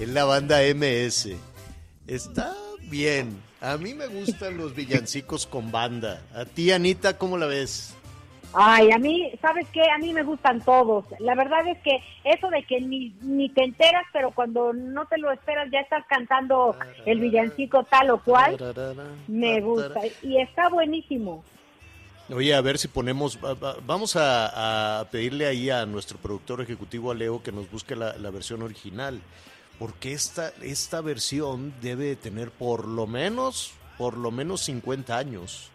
Es la banda MS. Está bien. A mí me gustan los villancicos con banda. A ti, Anita, ¿cómo la ves? Ay, a mí, ¿sabes qué? A mí me gustan todos. La verdad es que eso de que ni, ni te enteras, pero cuando no te lo esperas ya estás cantando el villancico tal o cual, me gusta. Y está buenísimo. Oye, a ver si ponemos, va- va- vamos a, a pedirle ahí a nuestro productor ejecutivo, a Leo, que nos busque la, la versión original, porque esta, esta versión debe de tener por lo menos, por lo menos 50 años.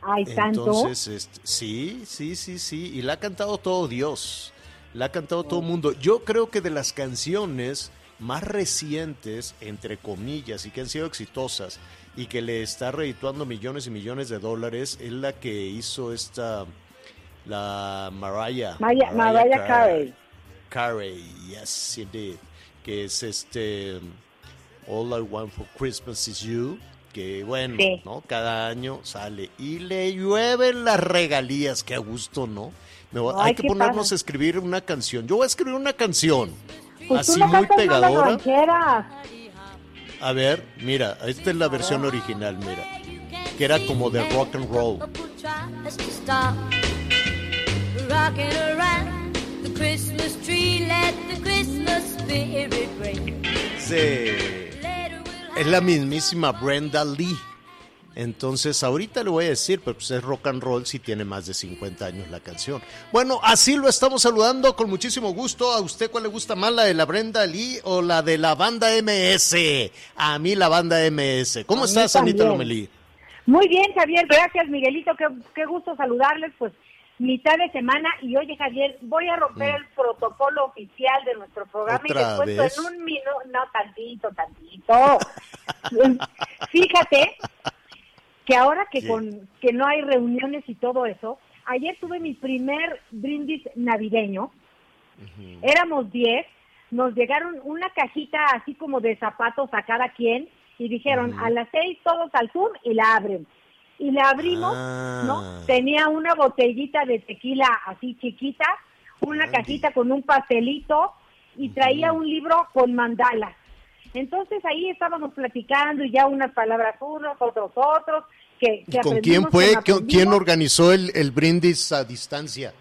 Ay, tanto. Entonces, este, sí, sí, sí, sí, y la ha cantado todo Dios, la ha cantado todo el mundo. Yo creo que de las canciones más recientes, entre comillas, y que han sido exitosas, y que le está redituando millones y millones de dólares, es la que hizo esta, la Mariah. Maya- Mariah Carey. Carey, yes, indeed. Que es este All I Want for Christmas is You. Que bueno, Sí. ¿no? Cada año sale y le llueven las regalías, que a gusto, ¿no? Me voy- Ay, hay que ponernos padre. a escribir una canción. Yo voy a escribir una canción. Pues así muy pegadora. A ver, mira, esta es la versión original, mira. Que era como de rock and roll. Christmas tree, let the Christmas spirit ring. Se- Es la mismísima Brenda Lee. Entonces, ahorita le voy a decir, pero pues es rock and roll si tiene más de 50 años la canción. Bueno, así lo estamos saludando con muchísimo gusto. ¿A usted cuál le gusta más, la de la Brenda Lee o la de la banda MS? A mí la banda MS. ¿Cómo estás, Anita. Lomelí? Muy bien, Javier, gracias, Miguelito, qué, qué gusto saludarles, pues mitad de semana y oye, Javier, voy a romper el protocolo oficial de nuestro programa y Mm. ¿Otra les cuento vez? en un minuto, no, tantito, tantito. Fíjate que ahora que con que no hay reuniones y todo eso, ayer tuve mi primer brindis navideño, éramos 10, nos llegaron una cajita así como de zapatos a cada quien y dijeron a las seis todos al Zoom y la abren. Y la abrimos, Ah. ¿no? Tenía una botellita de tequila así chiquita, una Andy. cajita con un pastelito y traía un libro con mandalas. Entonces ahí estábamos platicando y ya unas palabras unos, otros otros. Que, que ¿Con quién fue? ¿Qui- ¿Quién organizó el, el brindis a distancia?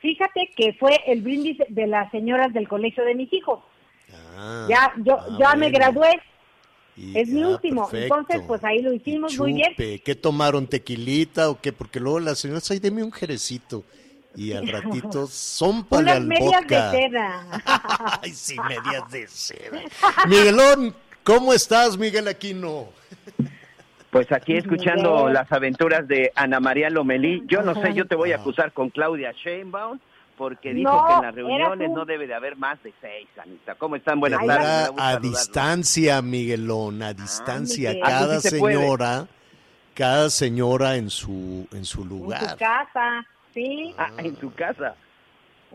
Fíjate que fue el brindis de las señoras del colegio de mis hijos. Ah, Ya, yo ah, ya me gradué, Y- es mi ah, último. perfecto. Entonces, pues ahí lo hicimos muy bien. ¿Qué tomaron? ¿Tequilita o qué? Porque luego las señoras, ay, deme un jerecito. Y al ratito, son para Unas el medias vodka. de seda. Ay, sí, medias de seda. Miguelón, ¿cómo estás, Miguel Aquino? Pues aquí escuchando Miguel. las aventuras de Ana María Lomelí, yo no sé, yo te voy a acusar con Claudia Sheinbaum porque dijo No, que en las reuniones no debe de haber más de seis, Anita. ¿Cómo están? Buenas tardes. a distancia, Miguelón, a distancia. Miguel. Cada Ah, sí se puede. señora, cada señora en su, en su En su lugar. casa, sí. Ah, en su casa.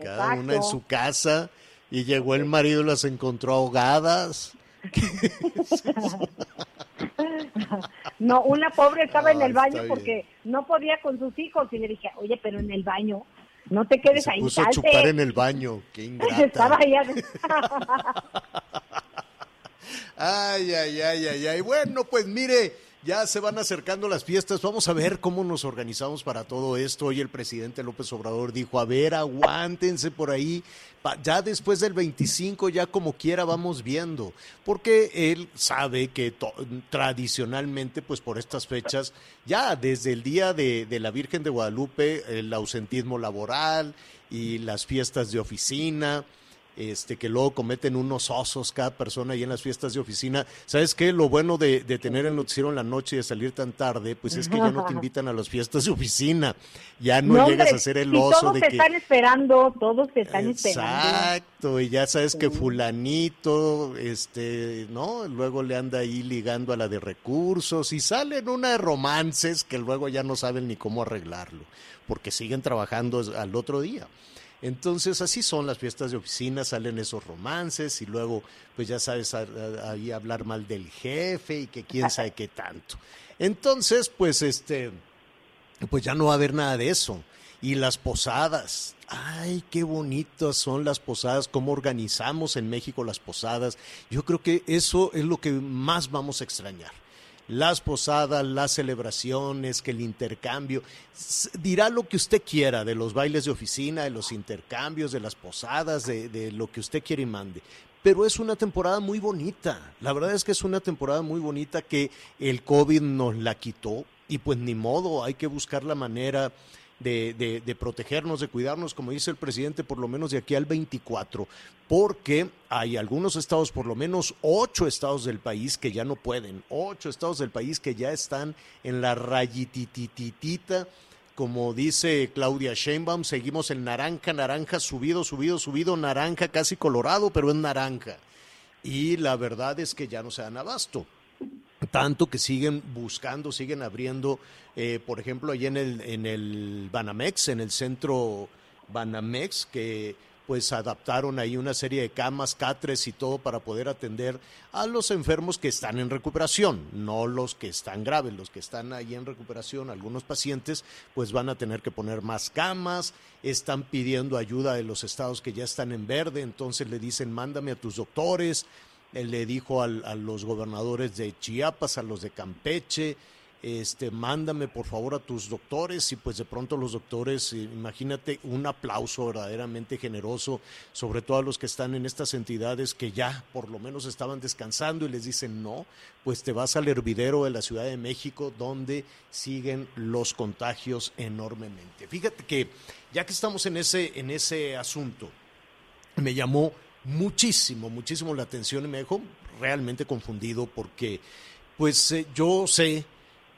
Cada una en su casa. Y llegó el marido y las encontró ahogadas. No, una pobre estaba en Ah, el baño porque no podía con sus hijos y le dije, oye, pero en el baño, no te quedes Se ahí, puso a chupar en el baño. Qué ingrata. Estaba ahí. Ay, ay, ay, ay, ay. Bueno, pues mire, ya se van acercando las fiestas. Vamos a ver cómo nos organizamos para todo esto. Hoy el presidente López Obrador dijo, a ver, aguántense por ahí. Ya después del 25, ya como quiera vamos viendo. Porque él sabe que tradicionalmente, pues por estas fechas, ya desde el día de, de la Virgen de Guadalupe, el ausentismo laboral y las fiestas de oficina este, que luego cometen unos osos cada persona ahí en las fiestas de oficina. ¿Sabes qué? Lo bueno de, de tener el noticiero en la noche y de salir tan tarde, pues es que ya no te invitan a las fiestas de oficina. Ya no, No, llegas hombre, a ser el oso todos de te que... están esperando, todos te están esperando. Exacto, y ya sabes que fulanito, este, ¿no? Luego le anda ahí ligando a la de recursos y salen una de romances que luego ya no saben ni cómo arreglarlo, porque siguen trabajando al otro día. Entonces así son las fiestas de oficina, salen esos romances y luego pues ya sabes ahí hablar mal del jefe y que quién sabe qué tanto. Entonces pues este pues ya no va a haber nada de eso. Y las posadas, ay, qué bonitas son las posadas, cómo organizamos en México las posadas. Yo creo que eso es lo que más vamos a extrañar. Las posadas, las celebraciones, que el intercambio. Dirá lo que usted quiera de los bailes de oficina, de los intercambios, de las posadas, de, de lo que usted quiera y mande. Pero es una temporada muy bonita. La verdad es que es una temporada muy bonita que el COVID nos la quitó y pues ni modo, hay que buscar la manera de, de- de protegernos, de cuidarnos, como dice el presidente, por lo menos de aquí al 24, porque hay algunos estados, por lo menos ocho estados del país que ya no pueden, ocho estados del país que ya están en la rayitititita, como dice Claudia Sheinbaum, seguimos en naranja, naranja, subido, subido, subido, naranja, casi colorado, pero es naranja. Y la verdad es que ya no se dan abasto tanto que siguen buscando, siguen abriendo, eh, por ejemplo, allí en el, en el Banamex, en el centro Banamex, que pues adaptaron ahí una serie de camas, catres y todo para poder atender a los enfermos que están en recuperación, no los que están graves, los que están ahí en recuperación, algunos pacientes pues van a tener que poner más camas, están pidiendo ayuda de los estados que ya están en verde, entonces le dicen mándame a tus doctores, le dijo a los gobernadores de Chiapas, a los de Campeche, este, mándame por favor a tus doctores y pues de pronto los doctores, eh, imagínate un aplauso verdaderamente generoso, sobre todo a los que están en estas entidades que ya por lo menos estaban descansando y les dicen no, pues te vas al hervidero de la Ciudad de México donde siguen los contagios enormemente. Fíjate que ya que estamos en ese, en ese asunto, me llamó muchísimo, muchísimo la atención y me dejó realmente confundido porque pues eh, yo sé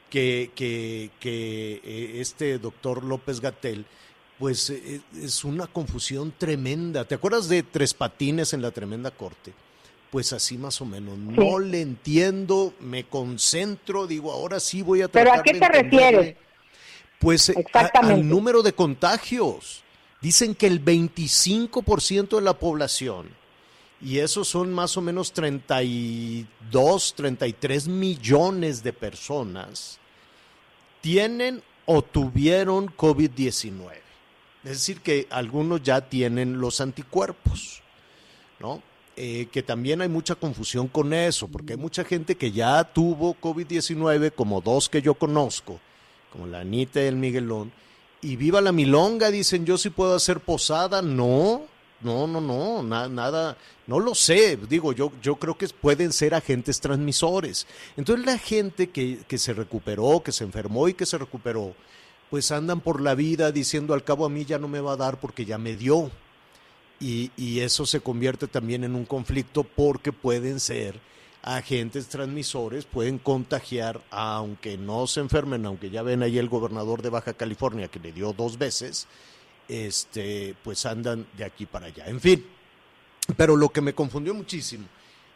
que, que, que, eh, este doctor López Gatel pues eh, es una confusión tremenda. ¿Te acuerdas de Tres Patines en la Tremenda Corte? Pues así más o menos. No le entiendo, me concentro, digo, ahora sí voy a ¿Pero a tratar qué te refieres? Pues a- al número de contagios. Dicen que el 25% de la población, y esos son más o menos 32, 33 millones de personas, tienen o tuvieron COVID-19. Es decir, que algunos ya tienen los anticuerpos, ¿no? Eh, que también hay mucha confusión con eso, porque hay mucha gente que ya tuvo COVID-19, como dos que yo conozco, como la Anita y el Miguelón, y viva la milonga, dicen, yo sí puedo hacer posada, no, no, no, no, na- nada, no lo sé, digo, yo, yo creo que pueden ser agentes transmisores. Entonces la gente que, que se recuperó, que se enfermó y que se recuperó, pues andan por la vida diciendo, al cabo a mí ya no me va a dar porque ya me dio. Y, y eso se convierte también en un conflicto porque pueden ser agentes transmisores, pueden contagiar, aunque no se enfermen, aunque ya ven ahí el gobernador de Baja California que le dio dos veces, este, pues andan de aquí para allá. En fin, pero lo que me confundió muchísimo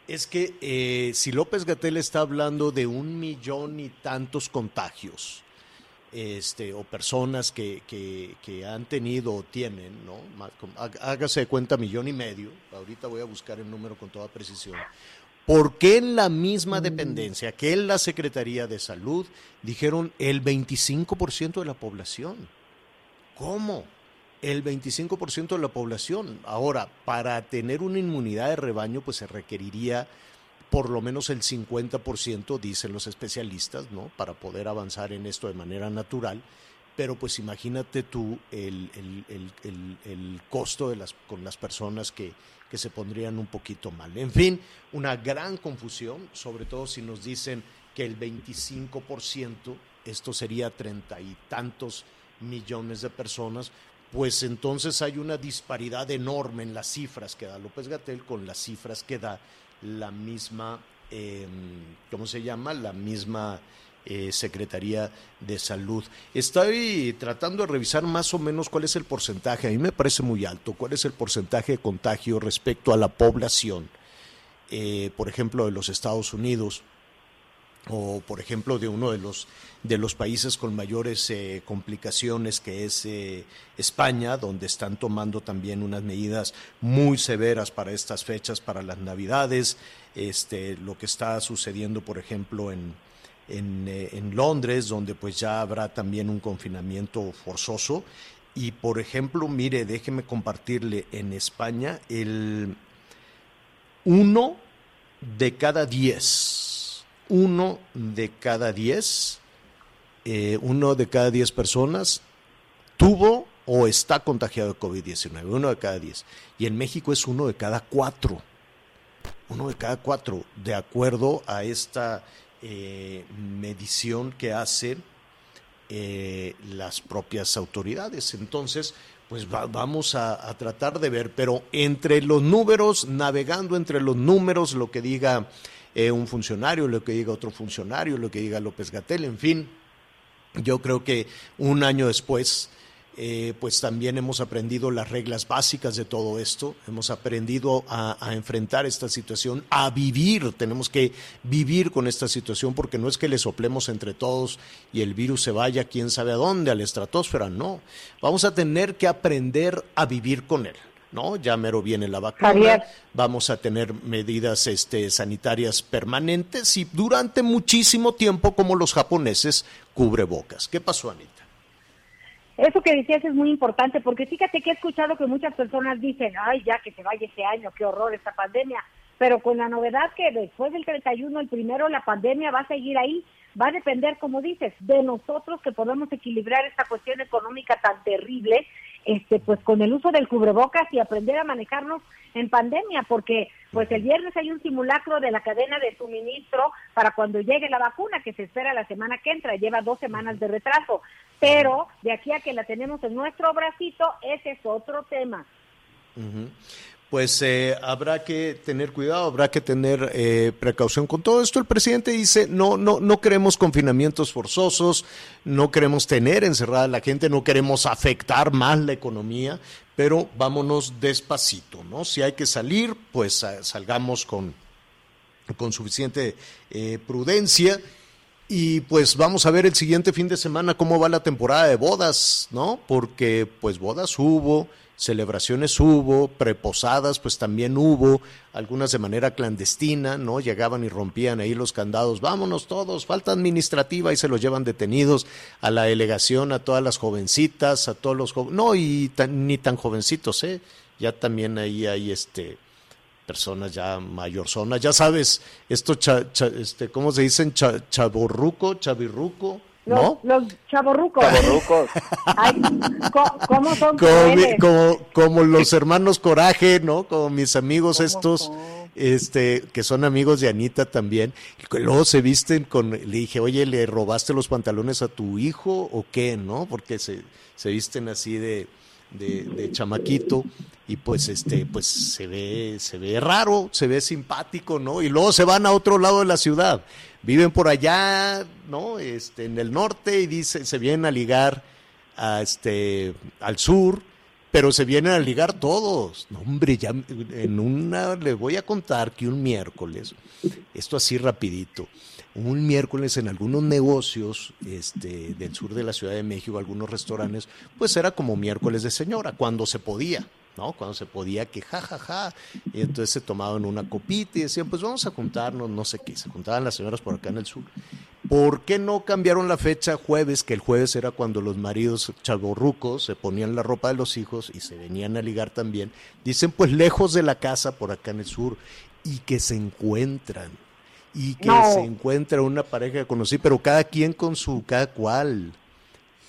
es que eh, si López Gatel está hablando de un millón y tantos contagios, este, o personas que, que, que han tenido o tienen, ¿no? Hágase de cuenta millón y medio, ahorita voy a buscar el número con toda precisión. ¿Por qué en la misma dependencia que en la Secretaría de Salud dijeron el 25% de la población? ¿Cómo? El 25% de la población. Ahora, para tener una inmunidad de rebaño, pues se requeriría por lo menos el 50%, dicen los especialistas, ¿no? Para poder avanzar en esto de manera natural. Pero pues imagínate tú el, el, el, el costo de las, con las personas que, que se pondrían un poquito mal. En fin, una gran confusión, sobre todo si nos dicen que el 25%, esto sería treinta y tantos millones de personas, pues entonces hay una disparidad enorme en las cifras que da López Gatel con las cifras que da la misma, eh, ¿cómo se llama? La misma eh, Secretaría de Salud. Estoy tratando de revisar más o menos cuál es el porcentaje, a mí me parece muy alto, cuál es el porcentaje de contagio respecto a la población, eh, por ejemplo, de los Estados Unidos o por ejemplo de uno de los de los países con mayores eh, complicaciones que es eh, España donde están tomando también unas medidas muy severas para estas fechas para las navidades. Este lo que está sucediendo por ejemplo en en, eh, en Londres donde pues ya habrá también un confinamiento forzoso. Y por ejemplo mire déjeme compartirle en España el uno de cada diez uno de cada diez, eh, uno de cada diez personas tuvo o está contagiado de COVID-19, uno de cada diez. Y en México es uno de cada cuatro, uno de cada cuatro, de acuerdo a esta eh, medición que hacen eh, las propias autoridades. Entonces, pues va, vamos a, tratar de ver, pero entre los números, navegando entre los números, lo que diga eh, un funcionario, lo que diga otro funcionario, lo que diga López Gatel, en fin. Yo creo que un año después, eh, pues también hemos aprendido las reglas básicas de todo esto, hemos aprendido a, a, enfrentar esta situación, a vivir, tenemos que vivir con esta situación porque no es que le soplemos entre todos y el virus se vaya quién sabe a dónde, a la estratosfera, no, vamos a tener que aprender a vivir con él. ¿No? Ya mero viene la vacuna, Javier. vamos a tener medidas este, sanitarias permanentes y durante muchísimo tiempo, como los japoneses, cubrebocas. ¿Qué pasó, Anita? Eso que decías es muy importante, porque fíjate que he escuchado que muchas personas dicen, ay, ya que se vaya este año, qué horror esta pandemia, pero con la novedad que después del 31, el primero, la pandemia va a seguir ahí, va a depender, como dices, de nosotros que podemos equilibrar esta cuestión económica tan terrible este pues con el uso del cubrebocas y aprender a manejarnos en pandemia porque pues el viernes hay un simulacro de la cadena de suministro para cuando llegue la vacuna que se espera la semana que entra lleva dos semanas de retraso pero de aquí a que la tenemos en nuestro bracito ese es otro tema. Uh pues eh, habrá que tener cuidado, habrá que tener eh, precaución con todo esto. El presidente dice, no, no, no queremos confinamientos forzosos, no queremos tener encerrada a la gente, no queremos afectar más la economía, pero vámonos despacito, ¿no? Si hay que salir, pues salgamos con, con suficiente eh, prudencia. Y pues vamos a ver el siguiente fin de semana cómo va la temporada de bodas, ¿no? Porque pues bodas hubo, celebraciones hubo, preposadas pues también hubo, algunas de manera clandestina, ¿no? Llegaban y rompían ahí los candados, vámonos todos, falta administrativa y se los llevan detenidos a la delegación, a todas las jovencitas, a todos los no, y tan, ni tan jovencitos, ¿eh? Ya también ahí hay este personas ya mayorzonas, ya sabes, esto, este, ¿cómo se dicen? Cha, chaborruco, chavirruco, ¿no? Los, los chaborrucos. Chaborrucos. Ay, ¿cómo son? Como, mi, como, como, los hermanos Coraje, ¿no? Como mis amigos estos, son? este, que son amigos de Anita también. Y luego se visten con, le dije, oye, ¿le robaste los pantalones a tu hijo o qué, no? Porque se, se visten así de, de, de, chamaquito y pues este pues se ve se ve raro se ve simpático no y luego se van a otro lado de la ciudad viven por allá no este en el norte y dice se vienen a ligar a este al sur pero se vienen a ligar todos. No, hombre ya en una les voy a contar que un miércoles esto así rapidito un miércoles en algunos negocios este, del sur de la Ciudad de México, algunos restaurantes, pues era como miércoles de señora, cuando se podía, ¿no? Cuando se podía que jajaja, y entonces se tomaban una copita y decían, pues vamos a juntarnos, no sé qué, se juntaban las señoras por acá en el sur. ¿Por qué no cambiaron la fecha jueves, que el jueves era cuando los maridos chavorrucos se ponían la ropa de los hijos y se venían a ligar también? Dicen, pues lejos de la casa por acá en el sur, y que se encuentran, y que No. se encuentra una pareja que conocí, pero cada quien con su, cada cual.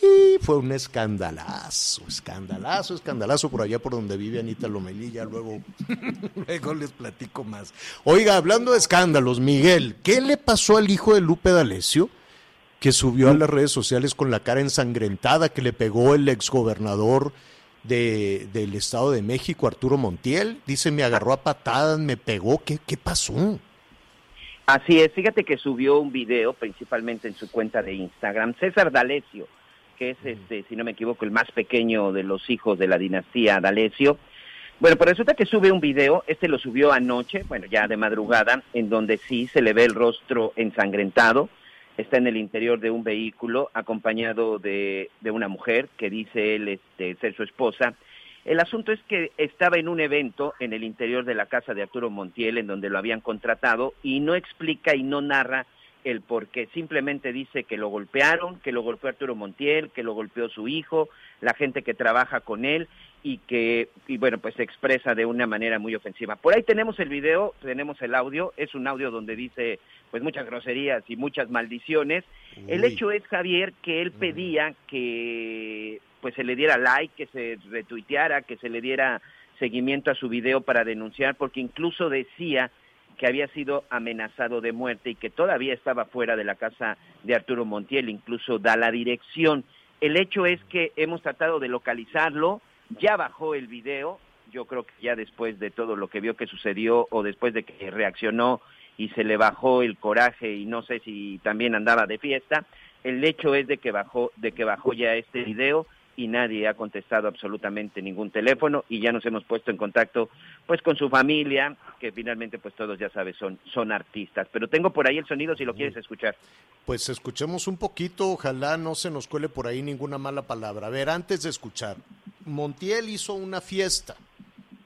Y fue un escandalazo, escandalazo, escandalazo por allá por donde vive Anita Lomelí, ya luego, luego les platico más. Oiga, hablando de escándalos, Miguel, ¿qué le pasó al hijo de Lupe D'Alessio? Que subió a las redes sociales con la cara ensangrentada que le pegó el exgobernador de, del Estado de México, Arturo Montiel. Dice, me agarró a patadas, me pegó. ¿Qué, qué pasó? Así es, fíjate que subió un video principalmente en su cuenta de Instagram, César D'Alessio, que es, este, si no me equivoco, el más pequeño de los hijos de la dinastía D'Alessio. Bueno, pues resulta que sube un video, este lo subió anoche, bueno, ya de madrugada, en donde sí se le ve el rostro ensangrentado, está en el interior de un vehículo acompañado de, de una mujer que dice él este, ser su esposa. El asunto es que estaba en un evento en el interior de la casa de Arturo Montiel, en donde lo habían contratado, y no explica y no narra el por qué. Simplemente dice que lo golpearon, que lo golpeó Arturo Montiel, que lo golpeó su hijo, la gente que trabaja con él, y que, y bueno, pues se expresa de una manera muy ofensiva. Por ahí tenemos el video, tenemos el audio, es un audio donde dice pues muchas groserías y muchas maldiciones. El hecho es, Javier, que él pedía que pues se le diera like, que se retuiteara, que se le diera seguimiento a su video para denunciar, porque incluso decía que había sido amenazado de muerte y que todavía estaba fuera de la casa de Arturo Montiel, incluso da la dirección. El hecho es que hemos tratado de localizarlo, ya bajó el video, yo creo que ya después de todo lo que vio que sucedió o después de que reaccionó y se le bajó el coraje y no sé si también andaba de fiesta, el hecho es de que bajó de que bajó ya este video y nadie ha contestado absolutamente ningún teléfono y ya nos hemos puesto en contacto pues con su familia, que finalmente pues todos ya sabes son son artistas, pero tengo por ahí el sonido si lo quieres escuchar. Pues escuchemos un poquito, ojalá no se nos cuele por ahí ninguna mala palabra. A ver, antes de escuchar, Montiel hizo una fiesta,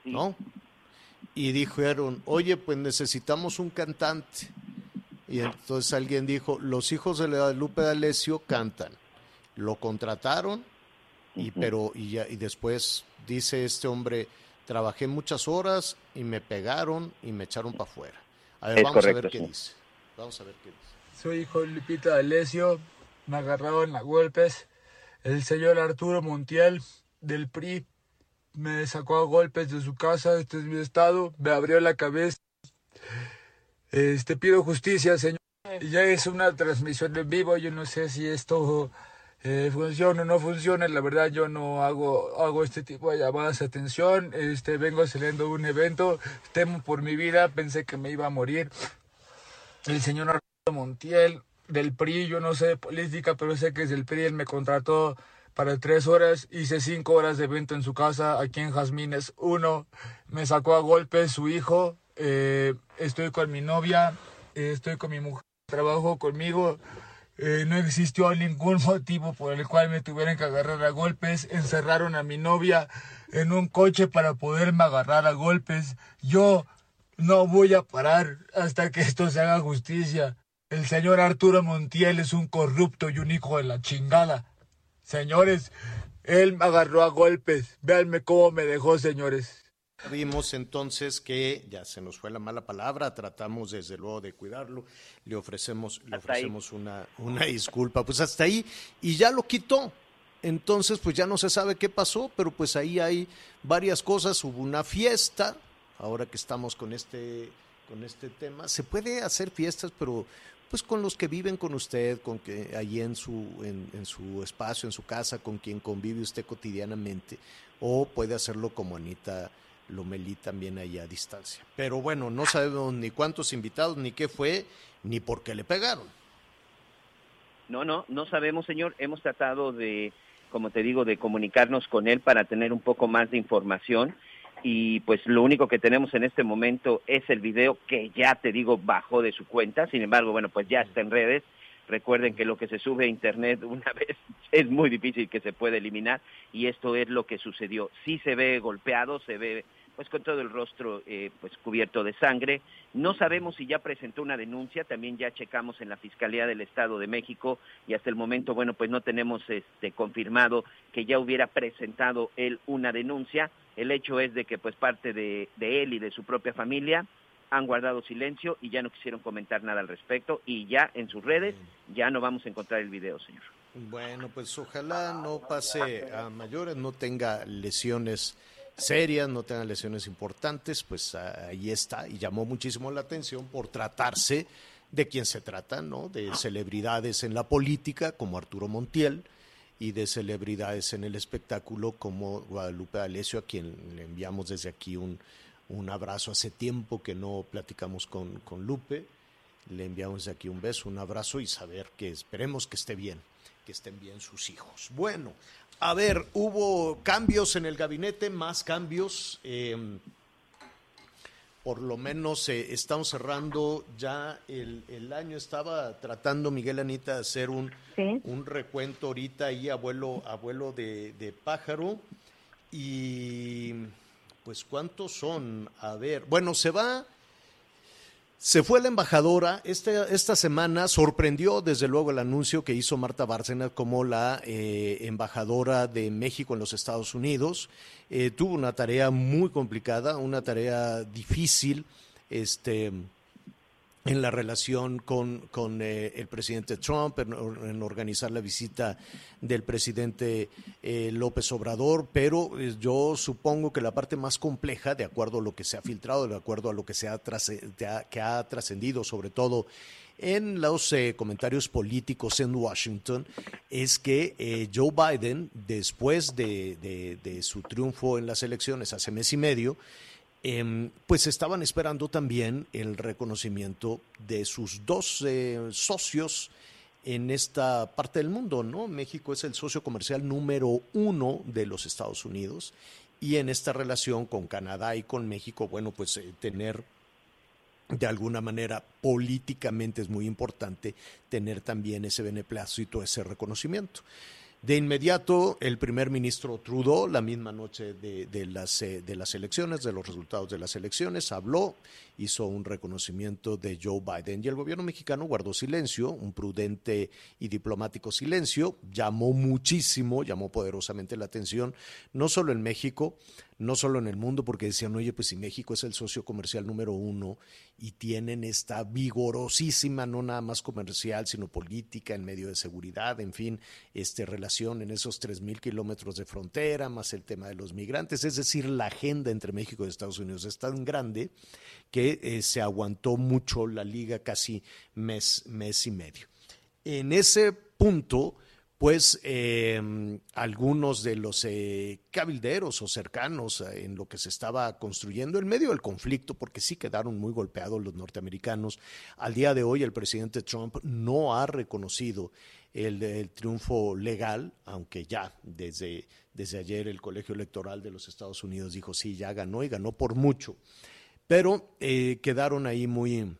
¿no? Y dijeron, oye, pues necesitamos un cantante. Y entonces alguien dijo, los hijos de Guadalupe D'Alessio cantan. Lo contrataron, y, pero, y, ya, y después dice este hombre, trabajé muchas horas y me pegaron y me echaron para afuera. A ver, Es vamos a ver qué sí. dice. Vamos a ver qué dice. Soy hijo de Lupita D'Alessio, me agarraron a golpes. El señor Arturo Montiel del PRI me sacó a golpes de su casa, este es mi estado, me abrió la cabeza. Este pido justicia, señor. Ya es una transmisión en vivo, yo no sé si esto eh, funciona o no funciona, la verdad yo no hago, hago este tipo de llamadas de atención, este, vengo saliendo de un evento, temo por mi vida, pensé que me iba a morir. El señor Arturo Montiel del PRI, yo no sé de política, pero sé que es del PRI, él me contrató para tres horas, hice cinco horas de evento en su casa, aquí en Jazmines 1, me sacó a golpes su hijo, eh, estoy con mi novia, eh, estoy con mi mujer, trabajo conmigo, eh, no existió ningún motivo por el cual me tuvieran que agarrar a golpes, encerraron a mi novia en un coche para poderme agarrar a golpes, yo no voy a parar hasta que esto se haga justicia. El señor Arturo Montiel es un corrupto y un hijo de la chingada. Señores, él me agarró a golpes. Véanme cómo me dejó, señores. Vimos entonces que ya se nos fue la mala palabra, tratamos desde luego de cuidarlo, le ofrecemos, le ofrecemos una, una disculpa, pues hasta ahí, y ya lo quitó. Entonces, pues ya no se sabe qué pasó, pero pues ahí hay varias cosas, hubo una fiesta, ahora que estamos con este, con este tema, se puede hacer fiestas, pero pues con los que viven con usted, con que allí en su, en, en su espacio, en su casa, con quien convive usted cotidianamente, o puede hacerlo como Anita Lomelí también allá a distancia. Pero bueno, no sabemos ni cuántos invitados, ni qué fue, ni por qué le pegaron. No, no, no sabemos, señor. Hemos tratado de, como te digo, de comunicarnos con él para tener un poco más de información. Y pues lo único que tenemos en este momento es el video que ya te digo bajó de su cuenta. Sin embargo, bueno, pues ya está en redes. Recuerden que lo que se sube a Internet una vez es muy difícil que se pueda eliminar y esto es lo que sucedió. Sí se ve golpeado, se ve pues con todo el rostro eh, pues cubierto de sangre. No sabemos si ya presentó una denuncia, también ya checamos en la Fiscalía del Estado de México y hasta el momento, bueno, pues no tenemos este confirmado que ya hubiera presentado él una denuncia. El hecho es de que pues parte de, de él y de su propia familia han guardado silencio y ya no quisieron comentar nada al respecto y ya en sus redes ya no vamos a encontrar el video, señor. Bueno, pues ojalá no pase a mayores, no tenga lesiones serias, no tenga lesiones importantes, pues ahí está y llamó muchísimo la atención por tratarse de quien se trata, ¿no? De celebridades en la política como Arturo Montiel y de celebridades en el espectáculo como Guadalupe Alessio, a quien le enviamos desde aquí un, un abrazo. Hace tiempo que no platicamos con, con Lupe, le enviamos desde aquí un beso, un abrazo y saber que esperemos que esté bien, que estén bien sus hijos. Bueno, a ver, hubo cambios en el gabinete, más cambios. Eh, por lo menos eh, estamos cerrando ya el, el, año. Estaba tratando Miguel Anita de hacer un, Sí. un recuento ahorita ahí, abuelo, abuelo de, de pájaro. Y pues, ¿cuántos son? A ver, bueno, se va. Se fue la embajadora. Este, esta semana sorprendió desde luego el anuncio que hizo Marta Bárcenas como la eh, embajadora de México en los Estados Unidos. Eh, tuvo una tarea muy complicada, una tarea difícil. Este, en la relación con, con eh, el presidente Trump, en, organizar la visita del presidente eh, López Obrador, pero eh, yo supongo que la parte más compleja, de acuerdo a lo que se ha filtrado, de acuerdo a lo que se ha, que ha trascendido, sobre todo en los eh, comentarios políticos en Washington, es que Joe Biden, después de, de, de su triunfo en las elecciones hace mes y medio, eh, pues estaban esperando también el reconocimiento de sus dos socios en esta parte del mundo, ¿no? México es el socio comercial número uno de los Estados Unidos y en esta relación con Canadá y con México, bueno, pues eh, tener de alguna manera políticamente es muy importante tener también ese beneplácito, ese reconocimiento. De inmediato, el primer ministro Trudeau, la misma noche de, de, las, eh, de las elecciones, de los resultados de las elecciones, habló, hizo un reconocimiento de Joe Biden. Y el gobierno mexicano guardó silencio, un prudente y diplomático silencio, llamó muchísimo, llamó poderosamente la atención, no solo en México, no solo en el mundo, porque decían, oye, pues si México es el socio comercial número uno y tienen esta vigorosísima, no nada más comercial, sino política, en medio de seguridad, en fin, este, relación en esos tres mil kilómetros de frontera, más el tema de los migrantes, es decir, la agenda entre México y Estados Unidos es tan grande que eh, se aguantó mucho la liga casi mes, mes y medio. En ese punto, pues eh, algunos de los eh, cabilderos o cercanos en lo que se estaba construyendo en medio del conflicto, porque sí quedaron muy golpeados los norteamericanos. Al día de hoy el presidente Trump no ha reconocido el, el triunfo legal, aunque ya desde, desde ayer el colegio electoral de los Estados Unidos dijo sí, ya ganó y ganó por mucho. Pero eh, quedaron ahí muy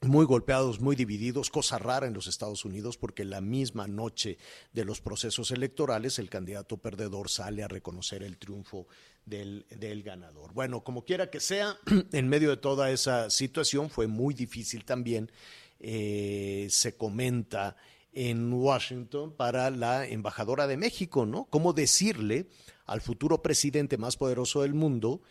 muy golpeados, muy divididos, cosa rara en los Estados Unidos porque la misma noche de los procesos electorales el candidato perdedor sale a reconocer el triunfo del, del, ganador. Bueno, como quiera que sea, en medio de toda esa situación fue muy difícil también, eh, se comenta en Washington para la embajadora de México, ¿no? ¿Cómo decirle al futuro presidente más poderoso del mundo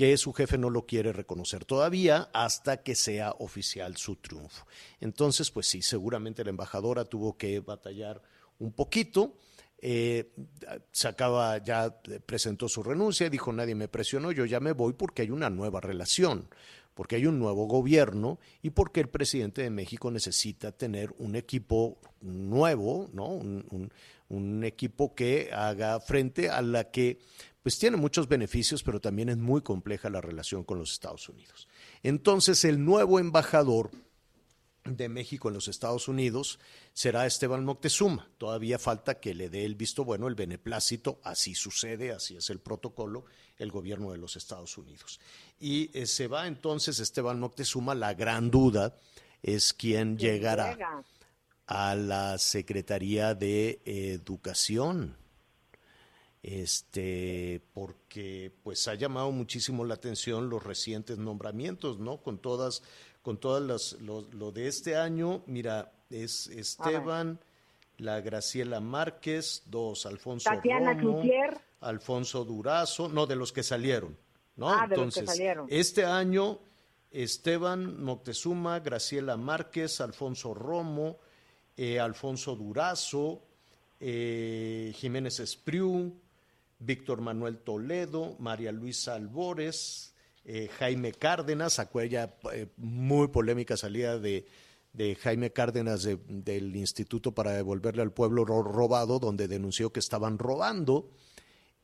que su jefe no lo quiere reconocer todavía hasta que sea oficial su triunfo. Entonces, pues sí, seguramente la embajadora tuvo que batallar un poquito. Eh, se acaba, ya presentó su renuncia, dijo nadie me presionó, yo ya me voy porque hay una nueva relación, porque hay un nuevo gobierno y porque el presidente de México necesita tener un equipo nuevo, ¿no? Un equipo que haga frente a la que pues tiene muchos beneficios, pero también es muy compleja la relación con los Estados Unidos. Entonces, el nuevo embajador de México en los Estados Unidos será Esteban Moctezuma. Todavía falta que le dé el visto bueno, el beneplácito, así sucede, así es el protocolo, el gobierno de los Estados Unidos. Y eh, se va entonces Esteban Moctezuma, la gran duda es quién llegará. Llega? a la Secretaría de Educación. Este, porque pues ha llamado muchísimo la atención los recientes nombramientos, ¿no? Con todas, con todas las, lo, lo de este año, mira, es Esteban, la Graciela Márquez, dos, Alfonso Tatiana Romo. Alfonso Durazo, no, de los que salieron, ¿no? Ah, de los que Entonces, salieron. este año, Esteban Moctezuma, Graciela Márquez, Alfonso Romo, eh, Alfonso Durazo, eh, Jiménez Espriu, Víctor Manuel Toledo, María Luisa Albores, eh, Jaime Cárdenas, aquella eh, muy polémica salida de, de Jaime Cárdenas de- del Instituto para devolverle al pueblo ro- robado, donde denunció que estaban robando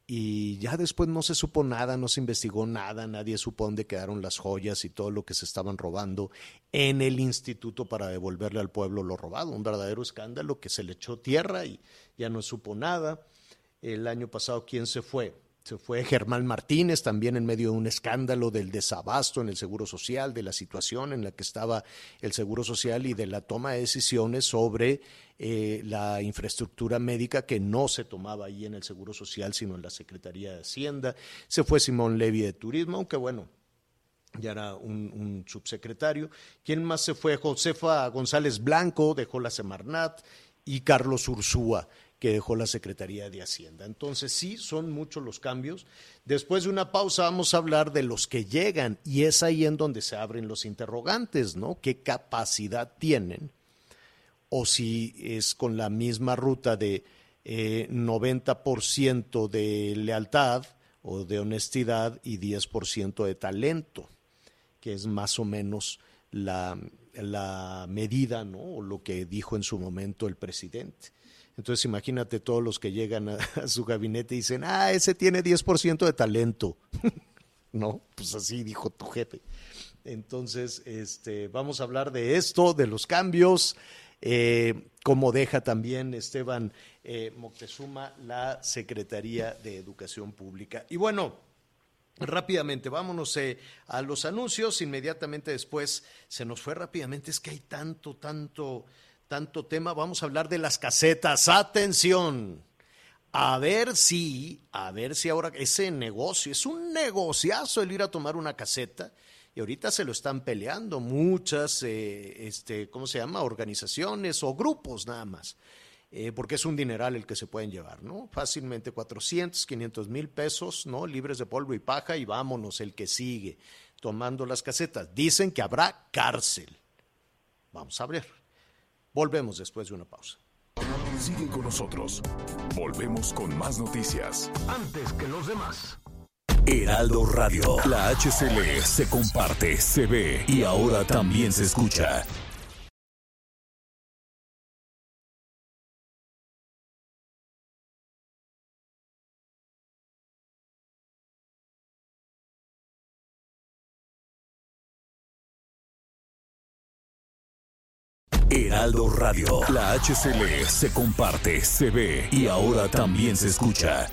y ya después no se supo nada, no se investigó nada, nadie supo dónde quedaron las joyas y todo lo que se estaban robando en el instituto para devolverle al pueblo lo robado. Un verdadero escándalo que se le echó tierra y ya no supo nada. El año pasado, ¿quién se fue? Se fue Germán Martínez, también en medio de un escándalo del desabasto en el Seguro Social, de la situación en la que estaba el Seguro Social y de la toma de decisiones sobre eh, la infraestructura médica que no se tomaba ahí en el Seguro Social, sino en la Secretaría de Hacienda. Se fue Simón Levy de Turismo, aunque bueno, ya era un, un subsecretario. ¿Quién más se fue? Josefa González Blanco dejó la Semarnat y Carlos Ursúa que dejó la Secretaría de Hacienda. Entonces sí, son muchos los cambios. Después de una pausa vamos a hablar de los que llegan y es ahí en donde se abren los interrogantes, ¿no? ¿Qué capacidad tienen? O si es con la misma ruta de eh, 90% de lealtad o de honestidad y 10% de talento que es más o menos la, la medida, ¿no? O lo que dijo en su momento el presidente. Entonces imagínate todos los que llegan a, su gabinete y dicen, ah, ese tiene 10% de talento. no, pues así dijo tu jefe. Entonces, este, vamos a hablar de esto, de los cambios, eh, cómo deja también Esteban eh, Moctezuma la Secretaría de Educación Pública. Y bueno, Rápidamente, vámonos eh, a los anuncios. Inmediatamente después se nos fue rápidamente. Es que hay tanto, tanto, tanto tema. Vamos a hablar de las casetas. Atención. A ver si, a ver si ahora ese negocio, es un negociazo el ir a tomar una caseta. Y ahorita se lo están peleando muchas, eh, este, ¿cómo se llama? Organizaciones o grupos nada más eh, porque es un dineral el que se pueden llevar, ¿no? Fácilmente 400, 500 mil pesos, ¿no? Libres de polvo y paja y vámonos, el que sigue, tomando las casetas. Dicen que habrá cárcel. Vamos a ver. Volvemos después de una pausa. Sigue con nosotros. Volvemos con más noticias. Antes que los demás. Heraldo Radio. La HCL se comparte, se ve y ahora también se escucha. Radio. La HCL se comparte, se ve y ahora también se escucha.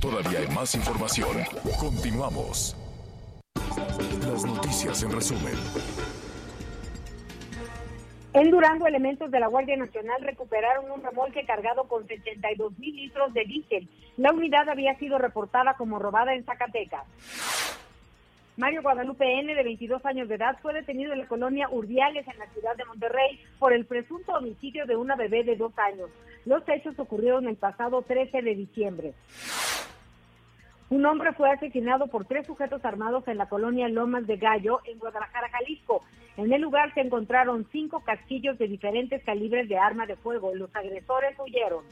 Todavía hay más información. Continuamos. Noticias. En Durango, elementos de la Guardia Nacional recuperaron un remolque cargado con 72 mil litros de diésel. La unidad había sido reportada como robada en Zacatecas. Mario Guadalupe N., de 22 años de edad, fue detenido en la colonia Urdiales, en la ciudad de Monterrey, por el presunto homicidio de una bebé de dos años. Los hechos ocurrieron el pasado 13 de diciembre. Un hombre fue asesinado por tres sujetos armados en la colonia Lomas de Gallo, en Guadalajara, Jalisco. En el lugar se encontraron cinco casquillos de diferentes calibres de arma de fuego. Los agresores huyeron.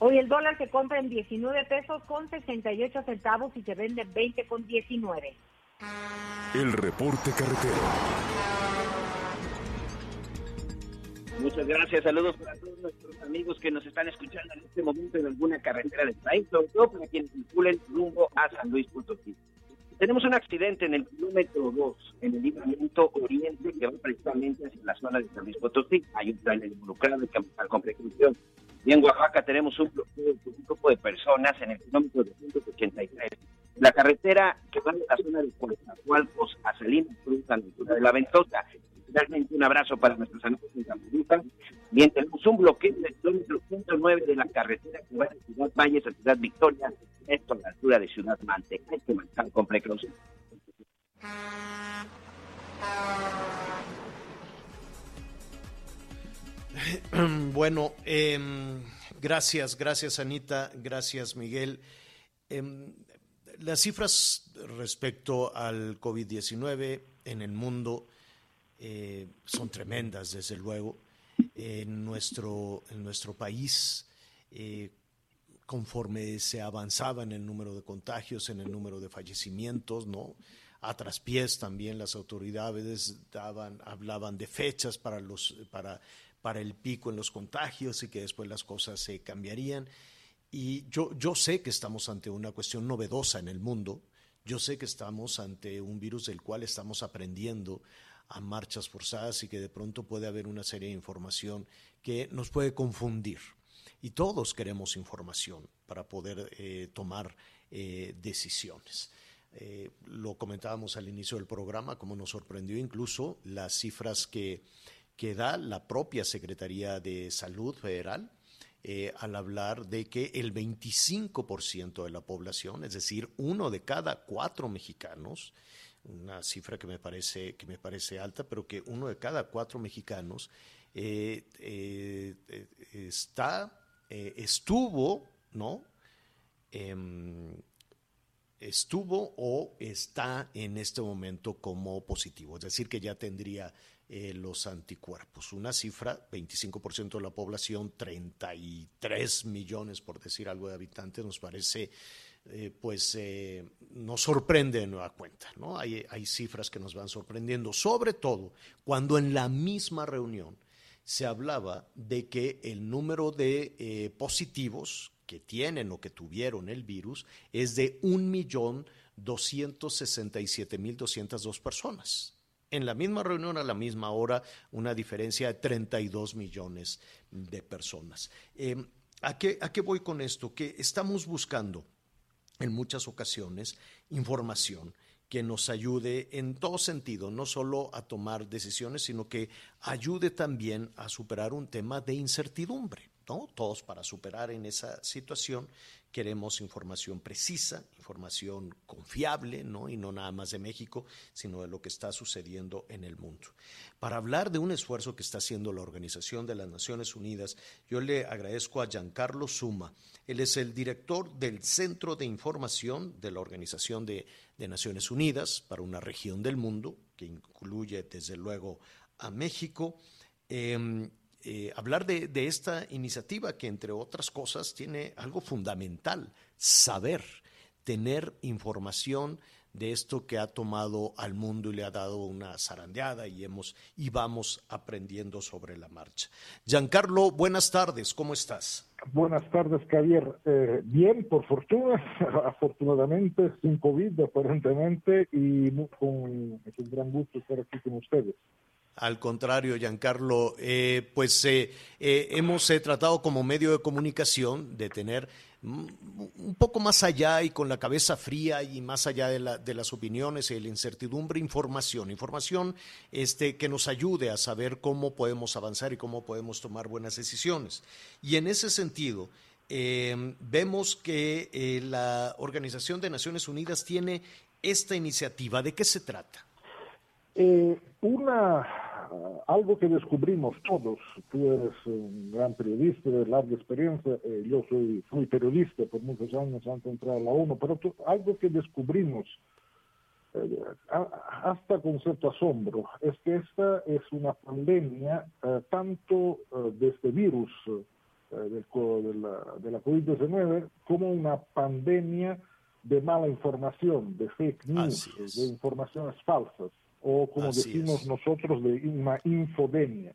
Hoy el dólar se compra en 19 pesos con 68 centavos y se vende en 20 con 19. El reporte carretero. Muchas gracias, saludos para todos nuestros amigos que nos están escuchando en este momento en alguna carretera del país, sobre todo para quienes circulen rumbo a San Luis Potosí. Tenemos un accidente en el kilómetro 2, en el libramiento oriente, que va precisamente hacia la zona de San Luis Potosí. Hay un trailer involucrado, que manejar con precaución. Y en Oaxaca tenemos un grupo de personas en el kilómetro 283. La carretera que va de la zona de Coatzacoalcos a Salinas Cruz, de la Ventosa. Realmente un abrazo para nuestros amigos en Tamaulipas. Bien, tenemos un bloqueo en el kilómetro 109 de la carretera que va de Ciudad Valles a Ciudad Victoria, esto a la altura de Ciudad Mante. Hay que manejar con precaución. Bueno, em, gracias, gracias Anita, gracias Miguel. Em, las cifras respecto al COVID-19 en el mundo eh, son tremendas, desde luego. En nuestro, en nuestro país, eh, conforme se avanzaba en el número de contagios, en el número de fallecimientos, ¿no? A traspiés también las autoridades daban, hablaban de fechas para, los, para, para el pico en los contagios y que después las cosas se cambiarían. Y yo, yo sé que estamos ante una cuestión novedosa en el mundo, yo sé que estamos ante un virus del cual estamos aprendiendo a marchas forzadas y que de pronto puede haber una serie de información que nos puede confundir. Y todos queremos información para poder eh, tomar eh, decisiones. Eh, lo comentábamos al inicio del programa, como nos sorprendió incluso las cifras que, que da la propia Secretaría de Salud Federal al hablar de que el 25% de la población, es decir, uno de cada cuatro mexicanos, una cifra que me parece, que me parece alta, pero que uno de cada cuatro mexicanos eh, eh, eh, está, estuvo, ¿no? Em, estuvo o está en este momento como positivo, es decir, que ya tendría los anticuerpos. Una cifra, 25% de la población, 33 millones, por decir algo de habitantes, nos parece eh, pues eh, nos sorprende de nueva cuenta. ¿no? Hay, hay cifras que nos van sorprendiendo, sobre todo cuando en la misma reunión se hablaba de que el número de eh, positivos que tienen o que tuvieron el virus es de 1.267.202 personas. En la misma reunión, a la misma hora, una diferencia de 32 millones de personas. ¿a, qué, ¿A qué voy con esto? Que estamos buscando en muchas ocasiones información que nos ayude en todo sentido, no solo a tomar decisiones, sino que ayude también a superar un tema de incertidumbre. Todos para superar en esa situación queremos información precisa, información confiable, ¿no? Y no nada más de México, sino de lo que está sucediendo en el mundo. Para hablar de un esfuerzo que está haciendo la Organización de las Naciones Unidas, yo le agradezco a Giancarlo Suma. Él es el director del Centro de Información de la Organización de, Naciones Unidas para una región del mundo, que incluye desde luego a México. Em, eh, hablar de, esta iniciativa que, entre otras cosas, tiene algo fundamental, saber, tener información de esto que ha tomado al mundo y le ha dado una zarandeada y hemos y vamos aprendiendo sobre la marcha. Giancarlo, buenas tardes, ¿cómo estás? Buenas tardes, Javier. Eh, bien, por fortuna, afortunadamente, sin COVID aparentemente y con, es un gran gusto estar aquí con ustedes. Al contrario, Giancarlo, eh, pues eh, eh, hemos tratado como medio de comunicación de tener un poco más allá y con la cabeza fría y más allá de, las opiniones y de la incertidumbre, información, información este, que nos ayude a saber cómo podemos avanzar y cómo podemos tomar buenas decisiones. Y en ese sentido, vemos que la Organización de Naciones Unidas tiene esta iniciativa. ¿De qué se trata? una algo que descubrimos todos, tú eres un gran periodista de larga experiencia, eh, yo soy, fui periodista por muchos años antes de entrar a la ONU, pero algo que descubrimos eh, hasta con cierto asombro es que esta es una pandemia eh, tanto de este virus del, de la, de la COVID-19 como una pandemia de mala información, de fake news, de informaciones falsas o como decimos nosotros, de una infodemia.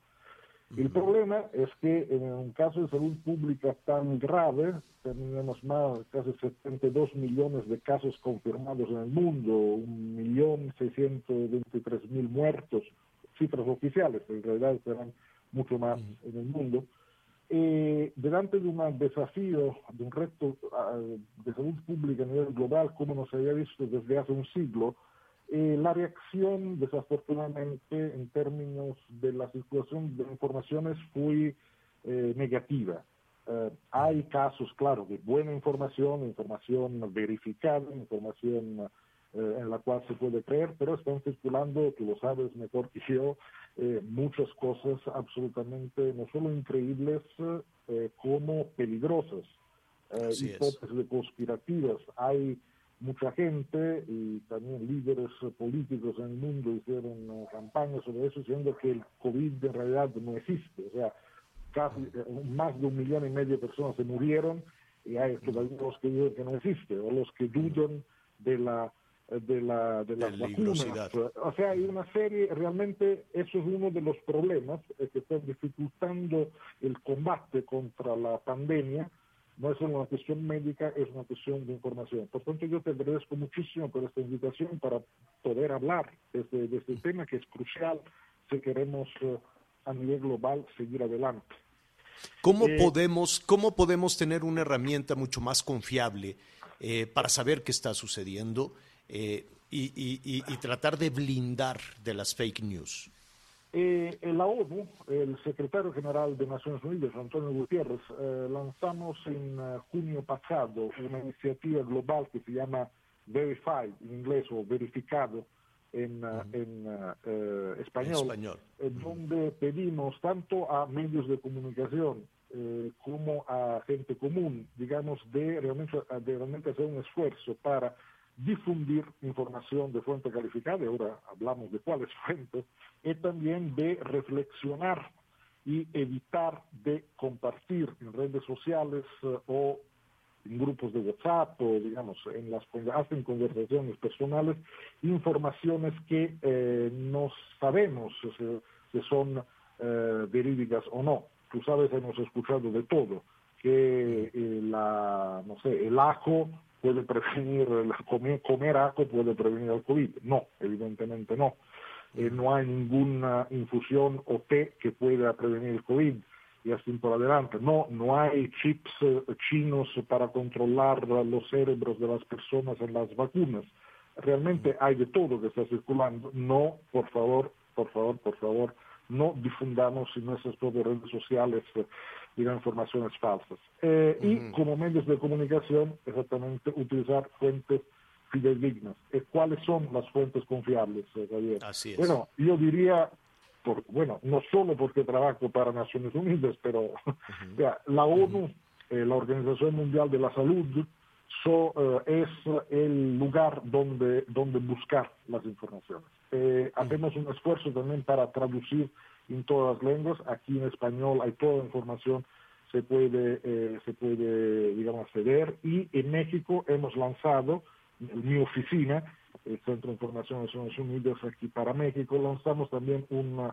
El problema es que en un caso de salud pública tan grave, tenemos más casi 72 millones de casos confirmados en el mundo, 1.623.000 muertos, cifras oficiales, en realidad serán mucho más en el mundo. Eh, delante de un desafío, de un reto ah, de salud pública a nivel global, como no se había visto desde hace un siglo, eh, la reacción, desafortunadamente, en términos de la circulación de informaciones fue eh, negativa. Eh, hay casos, claro, de buena información, información verificada, información en la cual se puede creer, pero están circulando, tú lo sabes mejor que yo, muchas cosas absolutamente no solo increíbles como peligrosas, hipótesis conspirativas. Hay mucha gente y también líderes políticos en el mundo hicieron campañas sobre eso diciendo que el COVID en realidad no existe. O sea, casi eh, más de un millón y medio de personas se murieron y hay todavía los que dicen que no existe o los que dudan de la de la de las vacunas. O sea, hay una serie, realmente eso es uno de los problemas que están dificultando el combate contra la pandemia no es una cuestión médica, es una cuestión de información. Por tanto, yo te agradezco muchísimo por esta invitación para poder hablar de este, de este tema que es crucial si queremos eh, a nivel global seguir adelante. ¿Cómo, Eh, podemos, ¿Cómo podemos tener una herramienta mucho más confiable eh, para saber qué está sucediendo eh, y, y- y- y tratar de blindar de las fake news? Eh, en la ONU, el secretario general de Naciones Unidas, Antonio Gutiérrez, eh, lanzamos en eh, junio pasado una iniciativa global que se llama Verified, en inglés, o verificado en, eh, en, eh, eh, español, español. donde pedimos tanto a medios de comunicación como a gente común, digamos, de realmente, de realmente hacer un esfuerzo para difundir información de fuente calificada, y ahora hablamos de cuáles fuentes, y también de reflexionar y evitar de compartir en redes sociales eh, o en grupos de WhatsApp o digamos en las hasta en conversaciones personales informaciones que eh, no sabemos si, si son eh, verídicas o no. Tú sabes, hemos escuchado de todo, que eh, la, no sé, el ajo puede prevenir, comer, comer ajo puede prevenir el COVID. No, evidentemente no. Eh, no hay ninguna infusión o té que pueda prevenir el COVID y así por adelante. No, no hay chips eh, chinos para controlar los cerebros de las personas en las vacunas. Realmente hay de todo que está circulando. No, por favor, por favor, por favor, no difundamos en nuestras propias redes sociales eh, digan, informaciones falsas. Eh, Y como medios de comunicación, exactamente utilizar fuentes fidedignas. Eh, ¿Cuáles son las fuentes confiables, eh, Javier? Así es. Bueno, yo diría, por, bueno, no solo porque trabajo para Naciones Unidas, pero vea, la ONU, la Organización Mundial de la Salud, so, eh, es el lugar donde, donde buscar las informaciones. Eh, hacemos un esfuerzo también para traducir en todas las lenguas. Aquí en español hay toda la información, se puede, eh, se puede, digamos, acceder. Y en México hemos lanzado, mi oficina, el Centro de Información de Naciones Unidas aquí para México, lanzamos también un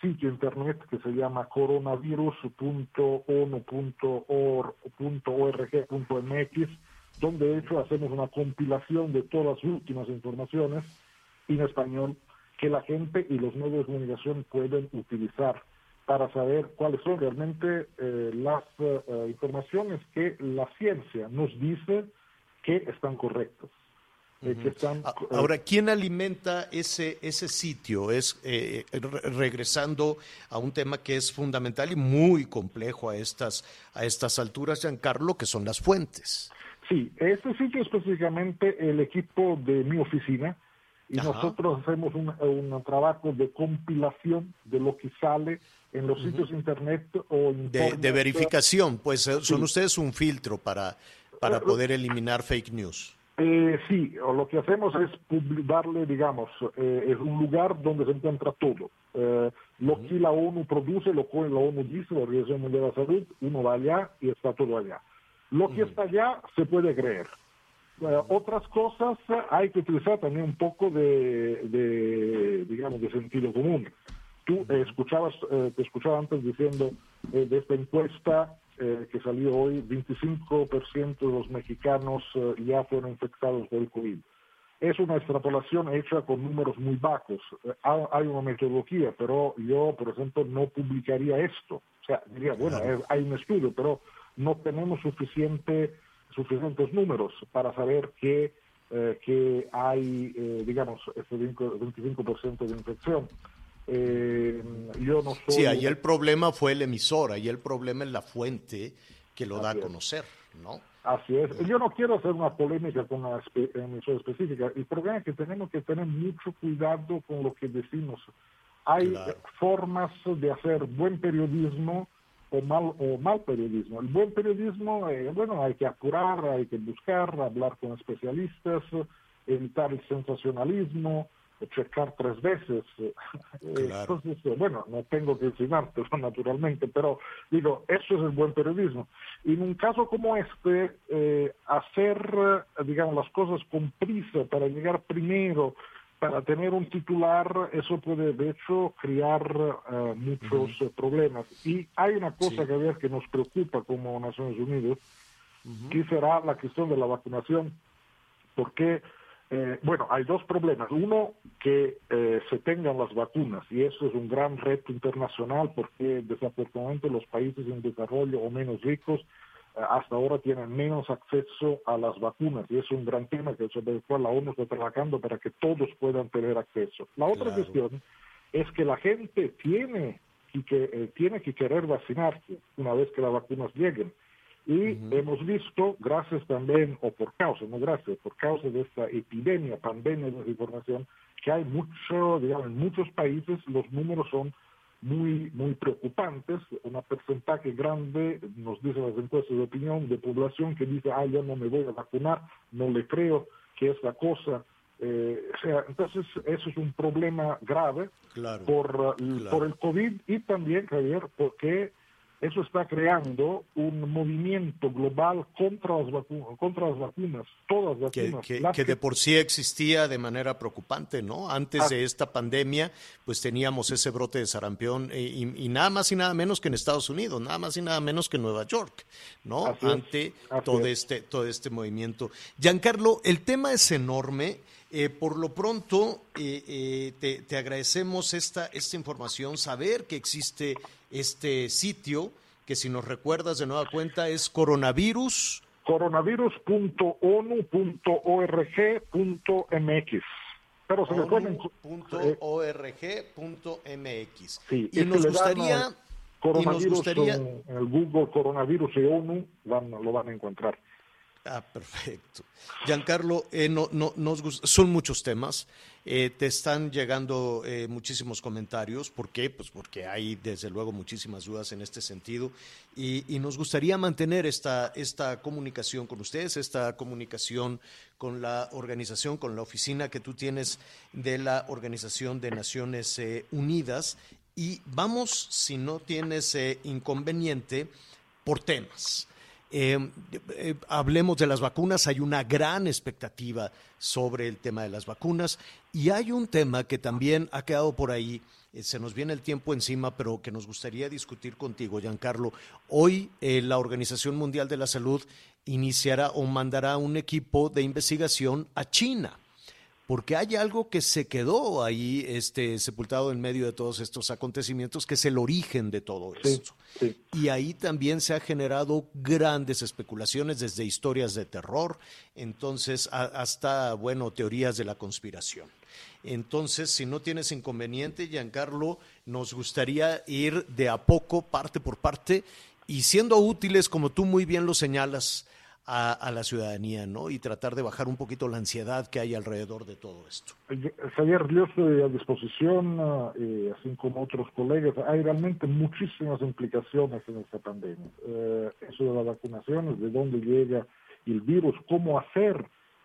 sitio internet que se llama coronavirus.onu.org.mx, donde de hecho hacemos una compilación de todas las últimas informaciones en español que la gente y los medios de comunicación pueden utilizar para saber cuáles son realmente eh, las eh, eh, informaciones que la ciencia nos dice que están correctas. eh, que están, A- eh, Ahora, ¿quién alimenta ese, ese sitio? Es eh, re- regresando a un tema que es fundamental y muy complejo a estas, a estas alturas, Giancarlo, que son las fuentes. Sí, este sitio específicamente el equipo de mi oficina y Ajá. nosotros hacemos un, un trabajo de compilación de lo que sale en los sitios internet o De, de verificación, pues eh, son Sí. ustedes un filtro para, para poder eliminar fake news. Eh, sí, lo que hacemos es darle, digamos, eh, es un lugar donde se encuentra todo. Eh, lo que la ONU produce, lo que la ONU dice, la Organización Mundial de la Salud, uno va allá y está todo allá. Lo que está allá se puede creer. Eh, otras cosas hay que utilizar también un poco de, de, digamos, de sentido común. Tú eh, escuchabas, eh, te escuchaba antes diciendo eh, de esta encuesta eh, que salió hoy, 25% de los mexicanos eh, ya fueron infectados por el COVID. Es una extrapolación hecha con números muy bajos. Eh, ha- hay una metodología, pero yo, por ejemplo, no publicaría esto. O sea, diría, bueno, hay un estudio, pero no tenemos suficiente, suficientes números para saber que, eh, que hay, eh, digamos, este 25%, 25% de infección. Eh, yo no soy... Sí, ahí el problema fue el emisor, ahí el problema es la fuente que lo da a conocer, ¿no? Así es. Yo no quiero hacer una polémica con una espe- emisora específica. El problema es que tenemos que tener mucho cuidado con lo que decimos. Hay Claro. eh, formas de hacer buen periodismo o mal, o mal periodismo. El buen periodismo, eh, bueno, hay que apurar, hay que buscar, hablar con especialistas, eh, evitar el sensacionalismo, eh, checar tres veces. eh, Claro. Entonces, eh, bueno, no tengo que enseñártelo naturalmente, pero digo, eso es el buen periodismo. Y en un caso como este, eh, hacer, eh, digamos, las cosas con prisa para llegar primero, para tener un titular, eso puede de hecho crear eh, muchos eh, problemas. Y hay una cosa que, a ver, que nos preocupa como Naciones Unidas, que será la cuestión de la vacunación, porque, eh, bueno, hay dos problemas. Uno, que eh, se tengan las vacunas, y eso es un gran reto internacional, porque desafortunadamente los países en desarrollo o menos ricos hasta ahora tienen menos acceso a las vacunas, y es un gran tema que sobre el cual la ONU está trabajando para que todos puedan tener acceso. La otra Claro. cuestión es que la gente tiene y que eh, tiene que querer vacunarse una vez que las vacunas lleguen. Y hemos visto, gracias también, o por causa, no gracias, por causa de esta epidemia, pandemia de desinformación, que hay mucho, digamos, en muchos países los números son muy, muy preocupantes. Un porcentaje grande, nos dicen las encuestas de opinión, de población que dice, ah, yo no me voy a vacunar, no le creo que es la cosa. Eh, o sea, entonces eso es un problema grave Claro. por, Claro. por el COVID y también, Javier, porque eso está creando un movimiento global contra las, vacu- contra las vacunas, todas las vacunas. que- las que que- de por sí existía de manera preocupante, ¿no? Antes Ah. de esta pandemia, pues teníamos ese brote de sarampión eh, y, y nada más y nada menos que en Estados Unidos, nada más y nada menos que en Nueva York, ¿no? Es, Ante todo es. este todo este movimiento. Giancarlo, el tema es enorme. Eh, por lo pronto, eh, eh, te, te agradecemos esta, esta información, saber que existe este sitio, que si nos recuerdas de nueva cuenta es coronavirus. coronavirus.onu.org.mx. Pero se pueden... ONU.org.mx. sí, y nos gustaría, y nos Coronavirus gustaría, en, en el Google Coronavirus y ONU van, lo van a encontrar. Ah, perfecto. Giancarlo, eh, no, no, nos gust- son muchos temas. eh, te están llegando eh, muchísimos comentarios. ¿Por qué? Pues porque hay desde luego muchísimas dudas en este sentido. Y, y nos gustaría mantener esta, esta comunicación con ustedes, esta comunicación con la organización, con la oficina que tú tienes de la Organización de Naciones eh, Unidas. Y vamos, si no tienes eh, inconveniente, por temas. Eh, eh, hablemos de las vacunas, hay una gran expectativa sobre el tema de las vacunas y hay un tema que también ha quedado por ahí, eh, se nos viene el tiempo encima, pero que nos gustaría discutir contigo, Giancarlo. Hoy eh, la Organización Mundial de la Salud iniciará o mandará un equipo de investigación a China porque hay algo que se quedó ahí este, sepultado en medio de todos estos acontecimientos, que es el origen de todo esto. Y ahí también se ha generado grandes especulaciones, desde historias de terror, entonces a- hasta, bueno, teorías de la conspiración. Entonces, si no tienes inconveniente, Giancarlo, nos gustaría ir de a poco, parte por parte, y siendo útiles, como tú muy bien lo señalas, a, a la ciudadanía, ¿no? Y tratar de bajar un poquito la ansiedad que hay alrededor de todo esto. Javier, yo estoy a disposición, eh, así como otros colegas. Hay realmente muchísimas implicaciones en esta pandemia. Eh, eso de las vacunaciones, de dónde llega el virus, cómo hacer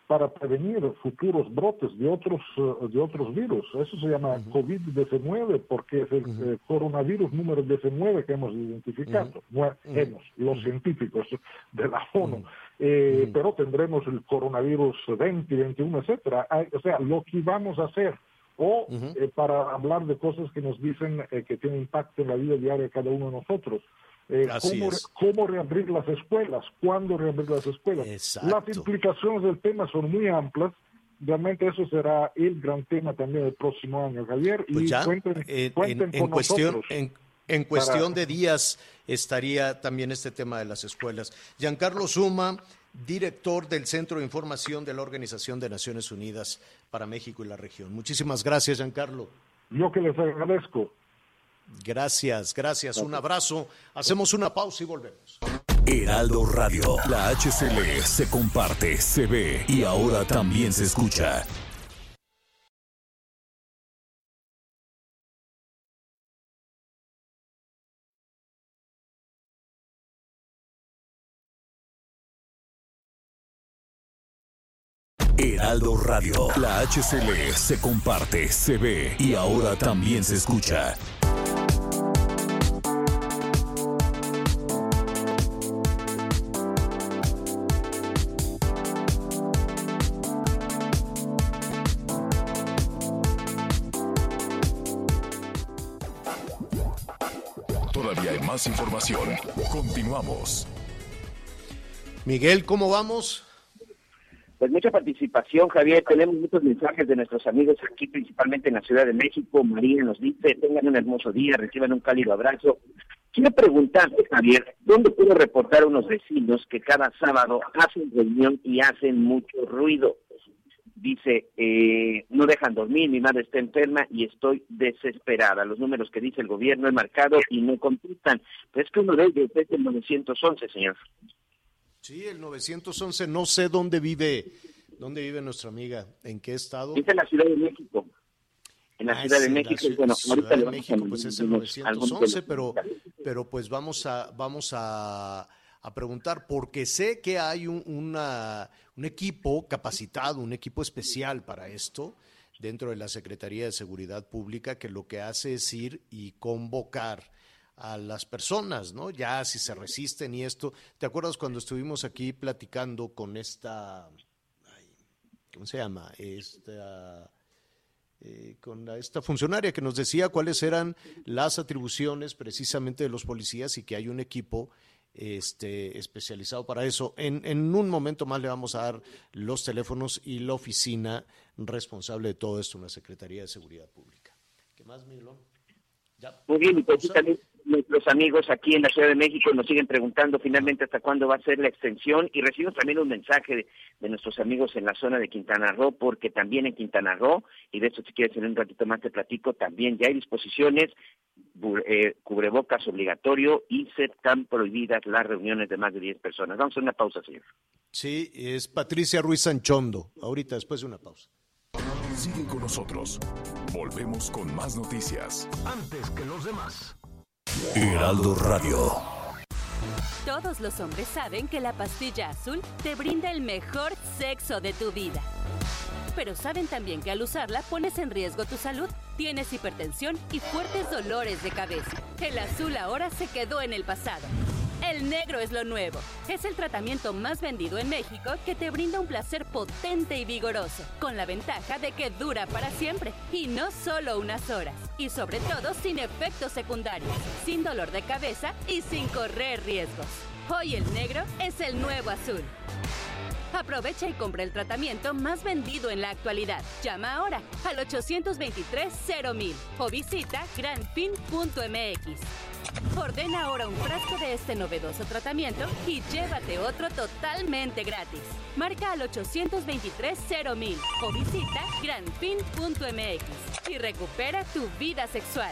para prevenir futuros brotes de otros eh, de otros virus. Eso se llama COVID-19 porque es el eh, coronavirus número 19 que hemos identificado. Bueno, hemos, los científicos de la ONU. Eh, Pero tendremos el coronavirus 20, 21, etcétera. O sea, lo que vamos a hacer o eh, para hablar de cosas que nos dicen eh, que tienen impacto en la vida diaria de cada uno de nosotros. Eh, cómo, es. cómo reabrir las escuelas, cuándo reabrir las escuelas. Exacto. Las implicaciones del tema son muy amplias. Realmente eso será el gran tema también el próximo año, Javier. Pues y ya, cuenten, en, cuenten en- en con cuestión, nosotros. en, en cuestión de días estaría también este tema de las escuelas. Giancarlo Suma, director del Centro de Información de la Organización de Naciones Unidas para México y la región. Muchísimas gracias, Giancarlo. Yo que les agradezco. Gracias, gracias. Un abrazo. Hacemos una pausa y volvemos. Heraldo Radio. La HCL se comparte, se ve y ahora también se escucha. Heraldo Radio. La HCL se comparte, se ve y ahora también se escucha. Información. Continuamos. Miguel, ¿cómo vamos? Pues mucha participación, Javier. Tenemos muchos mensajes de nuestros amigos aquí, principalmente en la Ciudad de México. María nos dice, tengan un hermoso día, reciban un cálido abrazo. Quiero preguntarte, Javier, ¿dónde puedo reportar a unos vecinos que cada sábado hacen reunión y hacen mucho ruido? Dice, eh, no dejan dormir, mi madre está enferma y estoy desesperada. Los números que dice el gobierno he marcado y no contestan. Pero es que uno de ellos es el 911, señor. Sí, el 911, no sé dónde vive, dónde vive nuestra amiga, en qué estado. Dice la Ciudad de México. En la Ah, Ciudad de en la México, Ciudad- bueno, Ciudad ahorita de México, pues es el mandar algunos 911, temas. pero, pero pues vamos a, vamos a, a preguntar, porque sé que hay un, una- un equipo capacitado, un equipo especial para esto dentro de la Secretaría de Seguridad Pública que lo que hace es ir y convocar a las personas, ¿no? Ya si se resisten y esto. ¿Te acuerdas cuando estuvimos aquí platicando con esta, ¿cómo se llama? Esta eh, con esta funcionaria que nos decía cuáles eran las atribuciones precisamente de los policías y que hay un equipo este, especializado para eso. En, en un momento más le vamos a dar los teléfonos y la oficina responsable de todo esto, una Secretaría de Seguridad Pública. ¿Qué más. Muy bien, pues también nuestros amigos aquí en la Ciudad de México nos siguen preguntando finalmente hasta cuándo va a ser la extensión y recibimos también un mensaje de, de nuestros amigos en la zona de Quintana Roo, porque también en Quintana Roo, y de eso si quieres en un ratito más te platico, también ya hay disposiciones, eh, cubrebocas obligatorio y se están prohibidas las reuniones de más de 10 personas. Vamos a hacer una pausa, señor. Sí, es Patricia Ruiz Sanchondo, ahorita después de una pausa. Siguen con nosotros. Volvemos con más noticias. Antes que los demás. Heraldo Radio. Todos los hombres saben que la pastilla azul te brinda el mejor sexo de tu vida. Pero saben también que al usarla pones en riesgo tu salud. Tienes hipertensión y fuertes dolores de cabeza. El azul ahora se quedó en el pasado. El negro es lo nuevo. Es el tratamiento más vendido en México que te brinda un placer potente y vigoroso, con la ventaja de que dura para siempre y no solo unas horas. Y sobre todo sin efectos secundarios, sin dolor de cabeza y sin correr riesgos. Hoy el negro es el nuevo azul. Aprovecha y compra el tratamiento más vendido en la actualidad. Llama ahora al 823-0000 o visita granfin.mx. Ordena ahora un frasco de este novedoso tratamiento y llévate otro totalmente gratis. Marca al 823-0000 o visita granfin.mx y recupera tu vida sexual.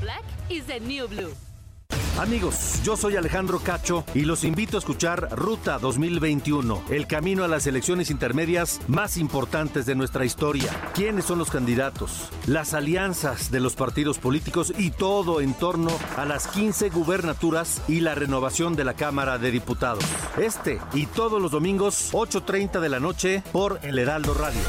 Black is the new blue. Amigos, yo soy Alejandro Cacho y los invito a escuchar Ruta 2021, el camino a las elecciones intermedias más importantes de nuestra historia. ¿Quiénes son los candidatos? Las alianzas de los partidos políticos y todo en torno a las 15 gubernaturas y la renovación de la Cámara de Diputados. Este y todos los domingos, 8.30 de la noche por El Heraldo Radio.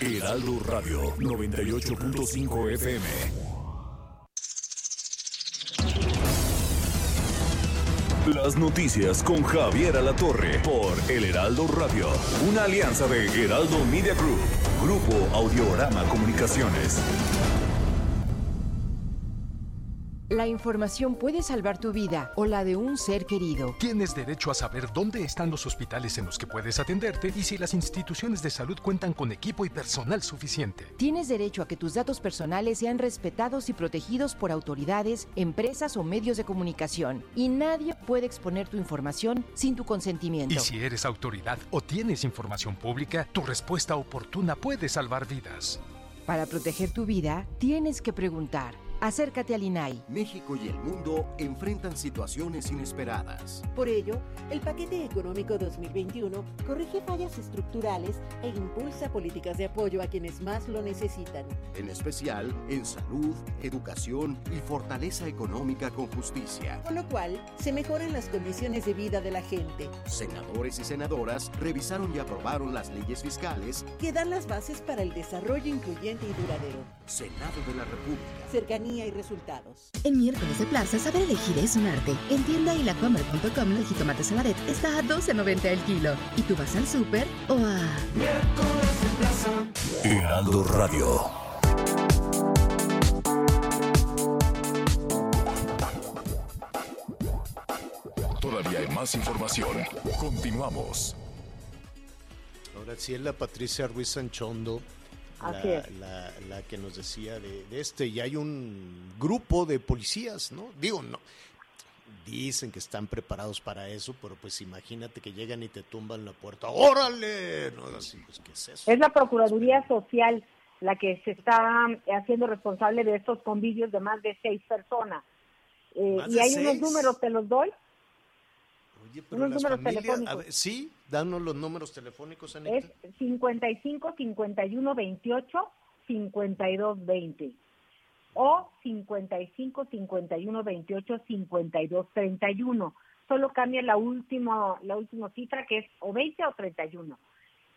Heraldo Radio 98.5 FM. Las noticias con Javier Alatorre por El Heraldo Radio, una alianza de Heraldo Media Group, Grupo Audiorama Comunicaciones. La información puede salvar tu vida o la de un ser querido. Tienes derecho a saber dónde están los hospitales en los que puedes atenderte y si las instituciones de salud cuentan con equipo y personal suficiente. Tienes derecho a que tus datos personales sean respetados y protegidos por autoridades, empresas o medios de comunicación. Y nadie puede exponer tu información sin tu consentimiento. Y si eres autoridad o tienes información pública, tu respuesta oportuna puede salvar vidas. Para proteger tu vida, tienes que preguntar. Acércate al INAI. México y el mundo enfrentan situaciones inesperadas. Por ello, el paquete económico 2021 corrige fallas estructurales e impulsa políticas de apoyo a quienes más lo necesitan. En especial en salud, educación y fortaleza económica con justicia. Con lo cual, se mejoran las condiciones de vida de la gente. Senadores y senadoras revisaron y aprobaron las leyes fiscales que dan las bases para el desarrollo incluyente y duradero. Senado de la República. Cercanía y resultados. En miércoles de plaza, saber elegir es un arte. En tienda y lacomer.com el jitomate está a 12.90 el kilo. ¿Y tú vas al súper o a...? Miércoles de plaza. Heraldo Radio. Todavía hay más información. Continuamos. Ahora sí es la Patricia Ruiz Sanchondo, la, la- la que nos decía de, de este, y hay un grupo de policías, ¿no? Digo, no. Dicen que están preparados para eso, pero pues imagínate que llegan y te tumban la puerta. ¡Órale! No, así, pues, ¿qué es eso? Es la Procuraduría Social la que se está haciendo responsable de estos convivios de más de seis personas. Eh, ¿Más y de hay seis? unos números, te los doy. Oye, pero unos las números familias, telefónicos. a ver, sí, danos los números telefónicos, Anita. Es 55 51 28 52 20 o 55 51 28 52 31. Solo cambia la última la última cifra que es o 20 o 31.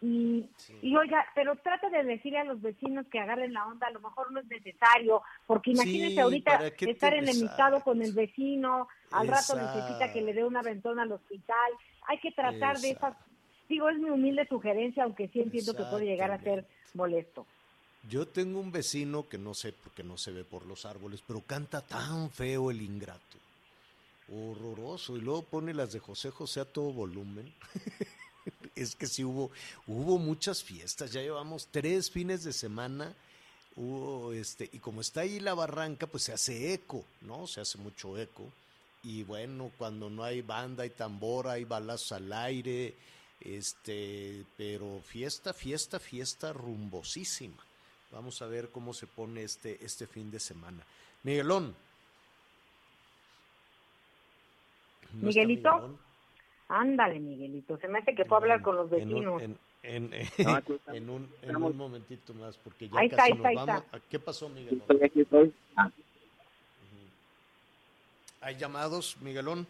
Y, y oiga, pero trata de decirle a los vecinos que agarren la onda, a lo mejor no es necesario, porque imagínense Sí, ahorita ¿para qué te- estar enemistado con el vecino, al rato necesita que le dé un aventón al hospital, hay que tratar de esas, digo, es mi humilde sugerencia, aunque sí entiendo que puede llegar a ser molesto. Yo tengo un vecino que no sé porque no se ve por los árboles, pero canta tan feo el ingrato. Horroroso. Y luego pone las de José José a todo volumen. es que sí hubo, hubo muchas fiestas. Ya llevamos tres fines de semana. Hubo este, y como está ahí la barranca, pues se hace eco, ¿no? Se hace mucho eco. Y bueno, cuando no hay banda y tambora, hay balazos al aire, este, pero fiesta, fiesta, fiesta rumbosísima. Vamos a ver cómo se pone este, este fin de semana. Miguelón. ¿No está Miguelito, Miguelón? ándale Miguelito, se me hace que fue a hablar con los En un, vecinos. en, en- No, en un, en Estamos- un momentito más, porque ya Ahí está, casi ahí nos vamos. está. ¿Qué pasó, Miguelón? Estoy aquí, estoy. Ah, ¿Hay llamados, Miguelón?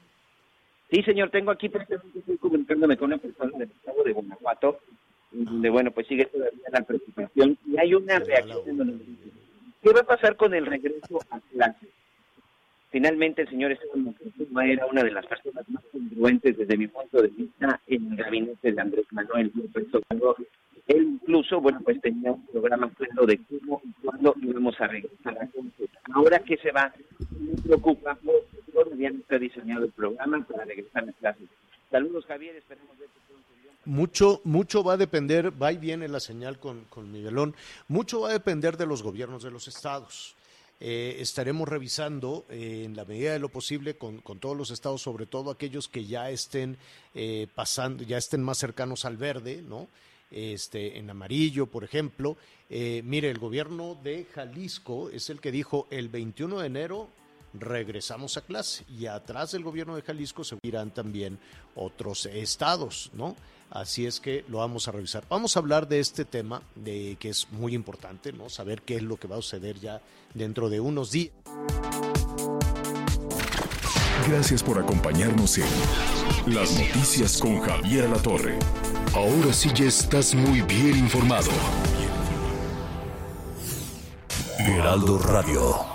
Sí, señor, tengo aquí estoy comunicándome con una persona del estado de Guanajuato, donde, bueno, pues sigue todavía la preocupación y hay una reacción en donde ¿qué va a pasar con el regreso a clases? Finalmente, el señor Esteban Moctezuma era una de las personas más congruentes desde mi punto de vista en el gabinete de Andrés Manuel López Obrador. Él incluso, bueno, pues tenía un programa claro de cómo y cuándo íbamos a regresar a clases. Ahora que se va, me preocupa porque todavía no está diseñado el programa para regresar a clases. Saludos, Javier, esperemos verte. Mucho, mucho va a depender, va y viene la señal con, con Miguelón, mucho va a depender de los gobiernos de los estados. Eh, estaremos revisando eh, en la medida de lo posible con, con todos los estados, sobre todo aquellos que ya estén eh, pasando, ya estén más cercanos al verde, ¿no? Este, en amarillo, por ejemplo. Eh, mire, el gobierno de Jalisco es el que dijo el 21 de enero regresamos a clase y atrás del gobierno de Jalisco se irán también otros estados, ¿no? Así es que lo vamos a revisar. Vamos a hablar de este tema, de que es muy importante, ¿no? Saber qué es lo que va a suceder ya dentro de unos días. Gracias por acompañarnos en Las Noticias con Javier La Torre. Ahora sí ya estás muy bien informado. Heraldo Radio.